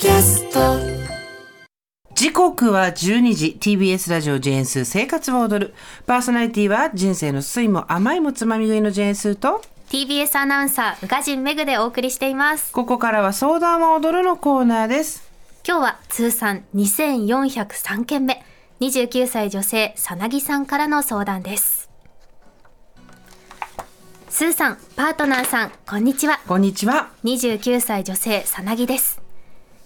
キャスト。時刻は12時。TBS ラジオジェーンスー生活を踊る。パーソナリティは人生の酸いも甘いもつまみ食いのジェーンスーと TBS アナウンサー宇賀神メグでお送りしています。ここからは相談を踊るのコーナーです。今日は通算2403件目。29歳女性さなぎさんからの相談です。スーさんパートナーさんこんにちは。こんにちは。29歳女性さなぎです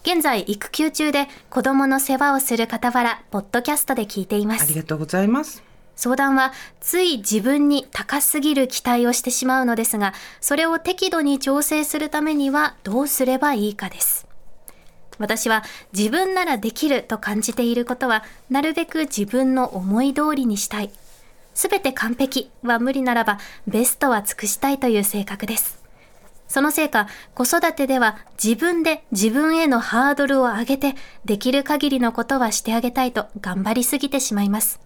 現在育休中で子供の世話をする傍らポッドキャストで聞いています。ありがとうございます。相談はつい自分に高すぎる期待をしてしまうのですがそれを適度に調整するためにはどうすればいいかです。私は自分ならできると感じていることはなるべく自分の思い通りにしたい。すべて完璧は無理ならばベストは尽くしたいという性格ですそのせいか子育てでは自分で自分へのハードルを上げてできる限りのことはしてあげたいと頑張りすぎてしまいます。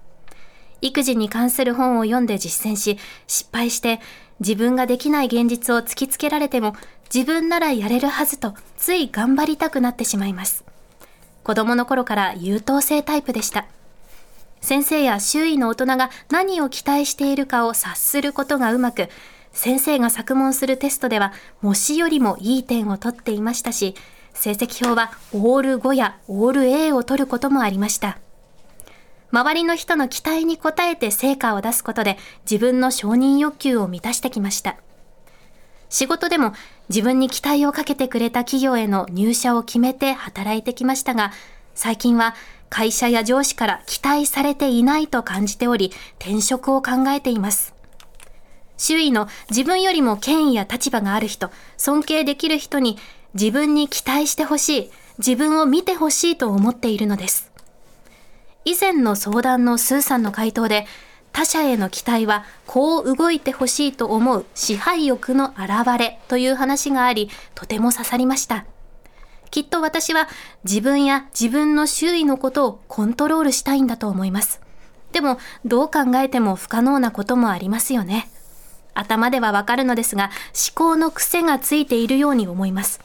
育児に関する本を読んで実践し失敗して自分ができない現実を突きつけられても自分ならやれるはずとつい頑張りたくなってしまいます。子供の頃から優等生タイプでした。先生や周囲の大人が何を期待しているかを察することがうまく先生が作問するテストでは模試よりもいい点を取っていましたし成績表はオール5やオール A を取ることもありました。周りの人の期待に応えて成果を出すことで自分の承認欲求を満たしてきました。仕事でも自分に期待をかけてくれた企業への入社を決めて働いてきましたが最近は会社や上司から期待されていないと感じており転職を考えています。周囲の自分よりも権威や立場がある人尊敬できる人に自分に期待してほしい自分を見てほしいと思っているのです。以前の相談のスーさんの回答で他者への期待はこう動いてほしいと思う支配欲の表れという話がありとても刺さりました。きっと私は自分や自分の周囲のことをコントロールしたいんだと思います。でもどう考えても不可能なこともありますよね。頭ではわかるのですが思考の癖がついているように思います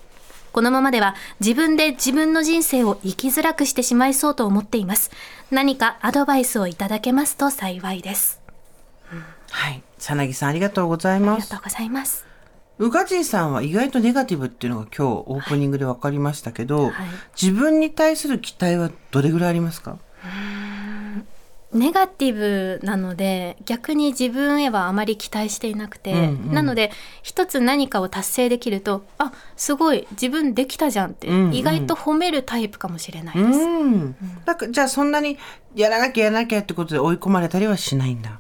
このままでは自分で自分の人生を生きづらくしてしまいそうと思っています。何かアドバイスをいただけますと幸いです。はいさなぎさんありがとうございますありがとうございます。宇賀神さんは意外とネガティブっていうのが今日オープニングで分かりましたけど、はい自分に対する期待はどれぐらいありますか？ネガティブなので逆に自分へはあまり期待していなくて、うんうんなので一つ何かを達成できるとあすごい自分できたじゃんって、うんうん意外と褒めるタイプかもしれなういです。ん。だからじゃあそんなにやらなきゃやらなきゃってことで追い込まれたりはしないんだ。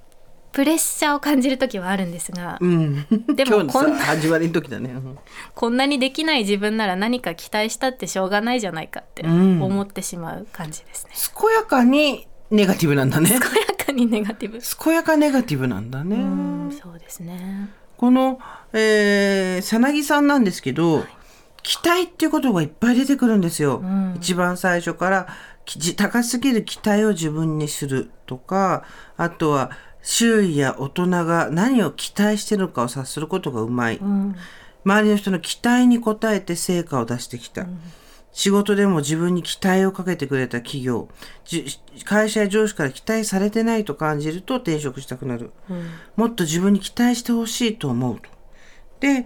プレッシャーを感じる時はあるんですが、うん。でもこんな始まりの時だね。うんこんなにできない自分なら何か期待したってしょうがないじゃないかってうん思ってしまう感じですね。健やかにネガティブなんだね。健やかにネガティブ。健やかネガティブなんだね。うん、そうですね。この、えー、さなぎさんなんですけど、期待っていうことがいっぱい出てくるんですよ。ん一番最初から高すぎる期待を自分にするとか、あとは周囲や大人が何を期待してるのかを察することがうまい。うん、周りの人の期待に応えて成果を出してきた。仕事でも自分に期待をかけてくれた企業、じ会社や上司から期待されてないと感じると転職したくなる。もっと自分に期待してほしいと思うと。で、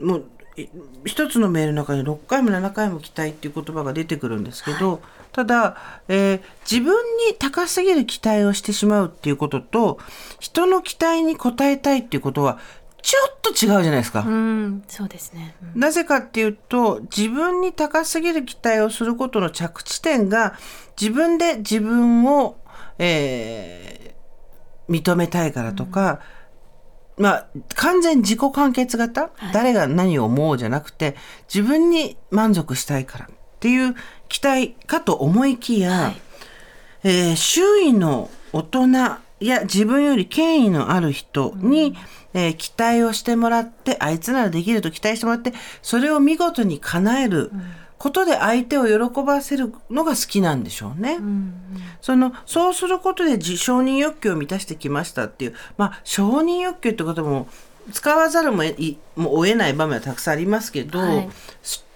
もう、い一つのメールの中に6回も7回も期待っていう言葉が出てくるんですけど、ただ、えー自分に高すぎる期待をしてしまうっていうことと、人の期待に応えたいっていうことは、ちょっと違うじゃないですか。うん、そうですね。うん。なぜかっていうと、自分に高すぎる期待をすることの着地点が、自分で自分を、えー認めたいからとか、まあ、完全自己完結型、誰が何を思うじゃなくて、自分に満足したいからっていう期待かと思いきや、はい。えー周囲の大人や自分より権威のある人に、えー期待をしてもらってあいつならできると期待してもらってそれを見事に叶えることで相手を喜ばせるのが好きなんでしょうね。そのそうすることで自承認欲求を満たしてきましたっていうまあ承認欲求ってことも使わざるももう得ない場面はたくさんありますけど、はい。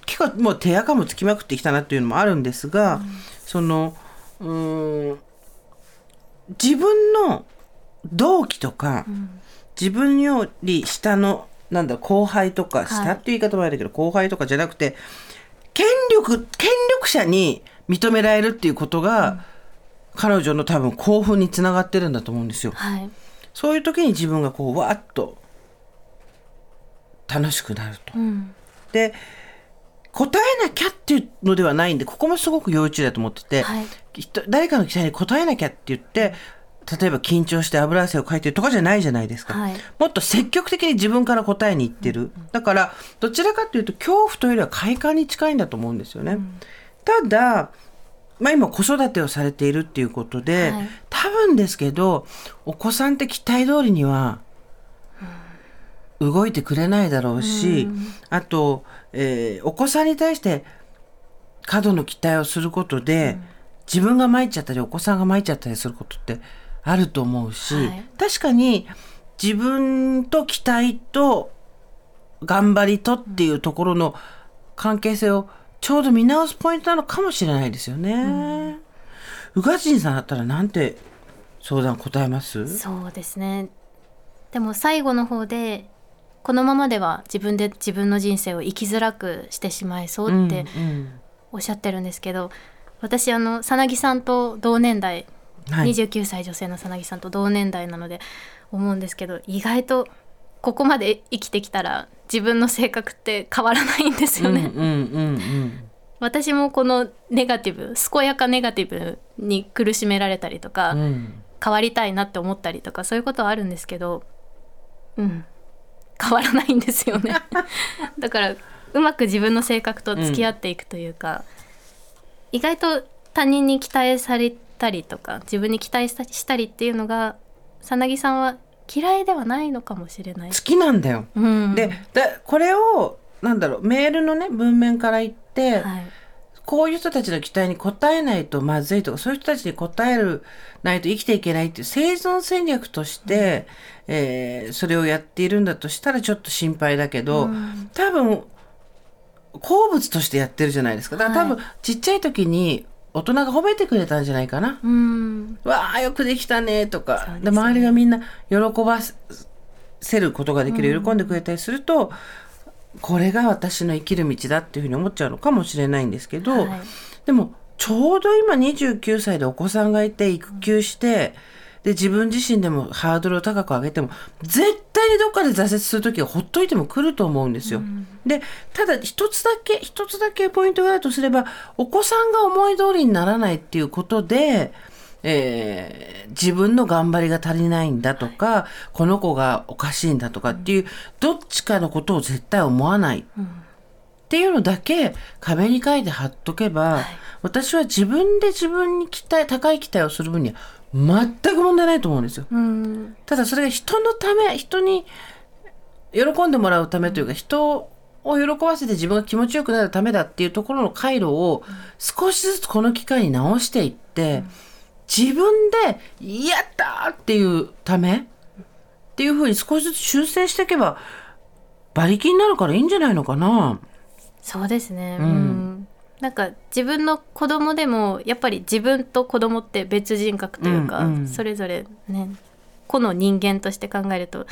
結構もう手垢もつきまくってきたなっていうのもあるんですが、そのうーん自分の同期とか、自分より下のなんだ後輩とか、はい。下っていう言い方もあるけど後輩とかじゃなくて権力権力者に認められるっていうことが、彼女の多分興奮につながってるんだと思うんですよ。はい。そういう時に自分がこうわーっと楽しくなると。うん。で答えなきゃっていうのではないんでここもすごく要注意だと思ってて、はい。人誰かの期待に応えなきゃって言って例えば緊張して油汗をかいてるとかじゃないじゃないですか、はい。もっと積極的に自分から答えに行ってる、だからどちらかというと恐怖というよりは快感に近いんだと思うんですよね、ただまあ、今子育てをされているっていうことで、はい。多分ですけどお子さんって期待通りには動いてくれないだろうし、あと、えーお子さんに対して過度の期待をすることで、自分が参っちゃったりお子さんが参っちゃったりすることってあると思うし、はい。確かに自分と期待と頑張りとっていうところの関係性をちょうど見直すポイントなのかもしれないですよね。宇賀神さんだったらなんて相談答えます？そうですね。でも最後の方でこのままでは自分で自分の人生を生きづらくしてしまいそうってうん。おっしゃってるんですけど、私あのさなぎさんと同年代、うんはい、29歳女性のさなぎさんと同年代なので思うんですけど意外とここまで生きてきたら自分の性格って変わらないんですよね。うんうんうん私もこのネガティブ健やかネガティブに苦しめられたりとか、うん。うん変わりたいなって思ったりとかそういうことはあるんですけどうん。変わらないんですよね。だからうまく自分の性格と付き合っていくというか、意外と他人に期待されたりとか自分に期待したりっていうのがさなぎさんは嫌いではないのかもしれない好。きなんだよ。うん、でだこれをなんだろうメールのね文面から言って、はい、こういう人たちの期待に応えないとまずいとかそういう人たちに応えるないと生きていけないっていう生存戦略として、えーそれをやっているんだとしたらちょっと心配だけど、うん多分好物としてやってるじゃないですか。だから多分、はちっちゃい時に大人が褒めてくれたんじゃないかな。うん。わあよくできたねとか。で,、ね。周りがみんな喜ばせることができる、喜んでくれたりするとこれが私の生きる道だっていうふうに思っちゃうのかもしれないんですけど、はい。でもちょうど今29歳でお子さんがいて育休してで自分自身でもハードルを高く上げても絶対にどっかで挫折する時はほっといても来ると思うんですよ。でただ一つだけ一つだけポイントがあるとすればお子さんが思い通りにならないっていうことで、えー自分の頑張りが足りないんだとか、この子がおかしいんだとかっていう、どっちかのことを絶対思わない。っていうのだけ壁に書いて貼っとけば、私は自分で自分に期待高い期待をする分には全く問題ないと思うんですよ。うんただそれが人のため人に喜んでもらうためというか人を喜ばせて自分が気持ちよくなるためだっていうところの回路を少しずつこの機会に直していって、自分で「やった!」っていうためっていうふうに少しずつ修正していけば馬力になるからいいんじゃないのかな。そうですね、ううんんなんか自分の子供でもやっぱり自分と子供って別人格というか、うんうん。それぞれね個の人間として考えると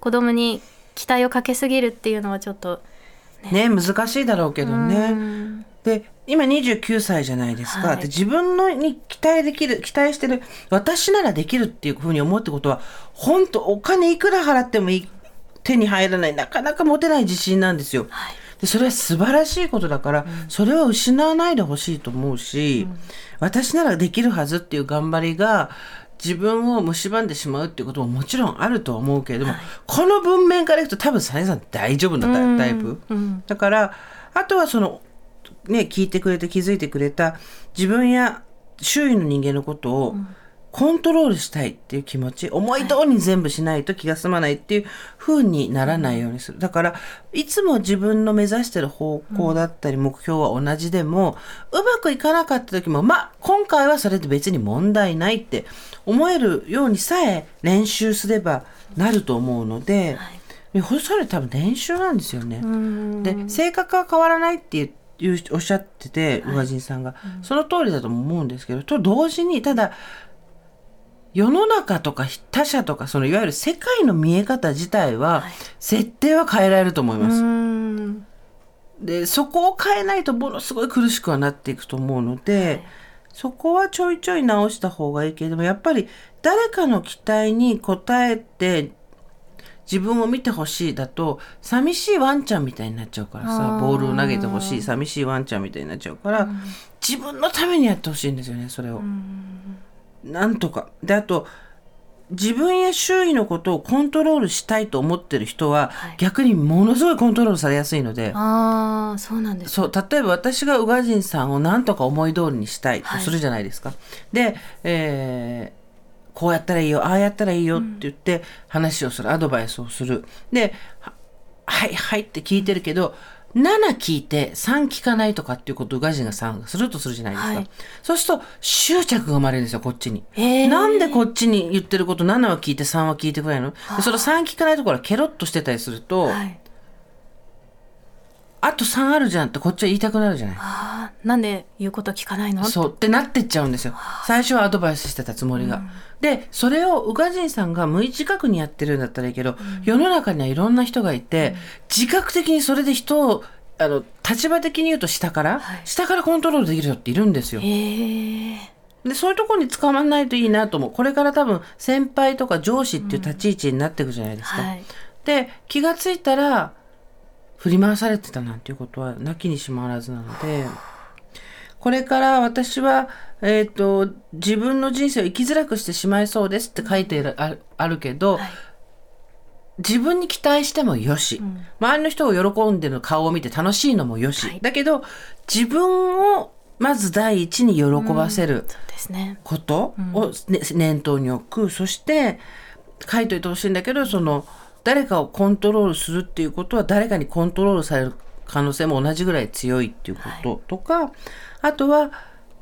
子供に期待をかけすぎるっていうのはちょっとね。難しいだろうけどね。うん。で今29歳じゃないですか、はい。で自分のに期待できる期待してる私ならできるっていうふうに思うってことは本当お金いくら払ってもいい手に入らないなかなか持てない自信なんですよ。はいでそれは素晴らしいことだから、それは失わないでほしいと思うし、私ならできるはずっていう頑張りが自分を蝕んでしまうっていうことももちろんあるとは思うけれども、この文面からいくと多分サネさん大丈夫なタイタイプ。うん。だからあとはそのね聞いてくれて気づいてくれた自分や周囲の人間のことをコントロールしたいっていう気持ち思い通りに全部しないと気が済まないっていう風にならないようにする。だからいつも自分の目指してる方向だったり目標は同じでも、うまくいかなかった時もまあ今回はそれで別に問題ないって思えるようにさえ練習すればなると思うので、それ多分練習なんですよね。うん。で性格は変わらないって言っいうおっしゃってて宇賀神さんが、その通りだと思うんですけどと同時にただ世の中とか他者とかそのいわゆる世界の見え方自体は、はい。設定は変えられると思いうます。ん。でそこを変えないとものすごい苦しくはなっていくと思うので、そこはちょいちょい直した方がいいけれどもやっぱり誰かの期待に応えて自分を見てほしいだと寂しいワンちゃんみたいになっちゃうからさボールを投げてほしい寂しいワンちゃんみたいになっちゃうから、自分のためにやってほしいんですよねそれを。なんとか。であと自分や周囲のことをコントロールしたいと思ってる人は、はい逆にものすごいコントロールされやすいので。ああそうなんですそう例えば私が宇賀神さんを何とか思い通りにしたいとはいするじゃないですか。で、えーこうやったらいいよああやったらいいよって言って話をする、アドバイスをする。でははいはいって聞いてるけど7聞いて3聞かないとかっていうことを宇賀神がさんがするとするじゃないですか。はい。そうすると執着が生まれるんですよこっちに。なんでこっちに言ってること7は聞いて3は聞いてくれないの？でその3聞かないところはケロッとしてたりすると、はいあと3あるじゃんってこっちは言いたくなるじゃない。ああなんで言うこと聞かないの？そう。ってなってっちゃうんですよ。最初はアドバイスしてたつもりが、でそれを宇賀神さんが無意自覚にやってるんだったらいいけど、世の中にはいろんな人がいて、自覚的にそれで人をあの立場的に言うと下から、はい。下からコントロールできる人っているんですよ。へえでそういうところに捕まんないといいなと思う。これから多分先輩とか上司っていう立ち位置になっていくじゃないですか、はい。で気がついたら振り回されてたなんていうことはなきにしもあらずなのでこれから私は、えー、と自分の人生を生きづらくしてしまいそうですって書いてるああるけど、はい。自分に期待してもよし、周りの人が喜んでる顔を見て楽しいのもよし、はい。だけど自分をまず第一に喜ばせる。ことを、ね念頭に置く。そして書いといてほしいんだけどその誰かをコントロールするっていうことは誰かにコントロールされる可能性も同じぐらい強いっていうこととか、あとは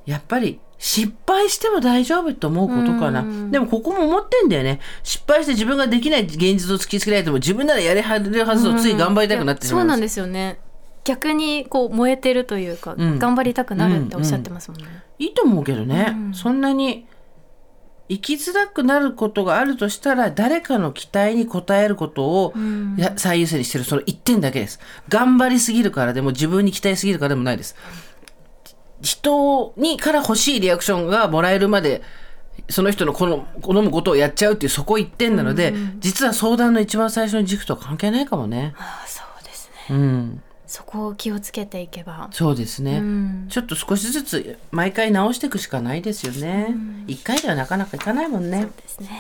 やっぱり失敗しても大丈夫と思うことかな。でもここも思ってんだよね。失敗して自分ができない現実を突きつけられても自分ならやれはるはずをつい頑張りたくなってしまう。そうなんですよね。逆にこう燃えてるというか、ん。頑張りたくなるっておっしゃってますもんね、いいと思うけどね、そんなに生きづらくなることがあるとしたら誰かの期待に応えることをや最優先にしてるその一点だけです。頑張りすぎるからでも自分に期待すぎるからでもないです。人にから欲しいリアクションがもらえるまでその人の好む好むことをやっちゃうっていうそこ一点なので、実は相談の一番最初の軸とは関係ないかもね。ああそうですね。うんそこを気をつけていけば。そうですね、うん。ちょっと少しずつ毎回直していくしかないですよね。一、回ではなかなかいかないもんね。ですね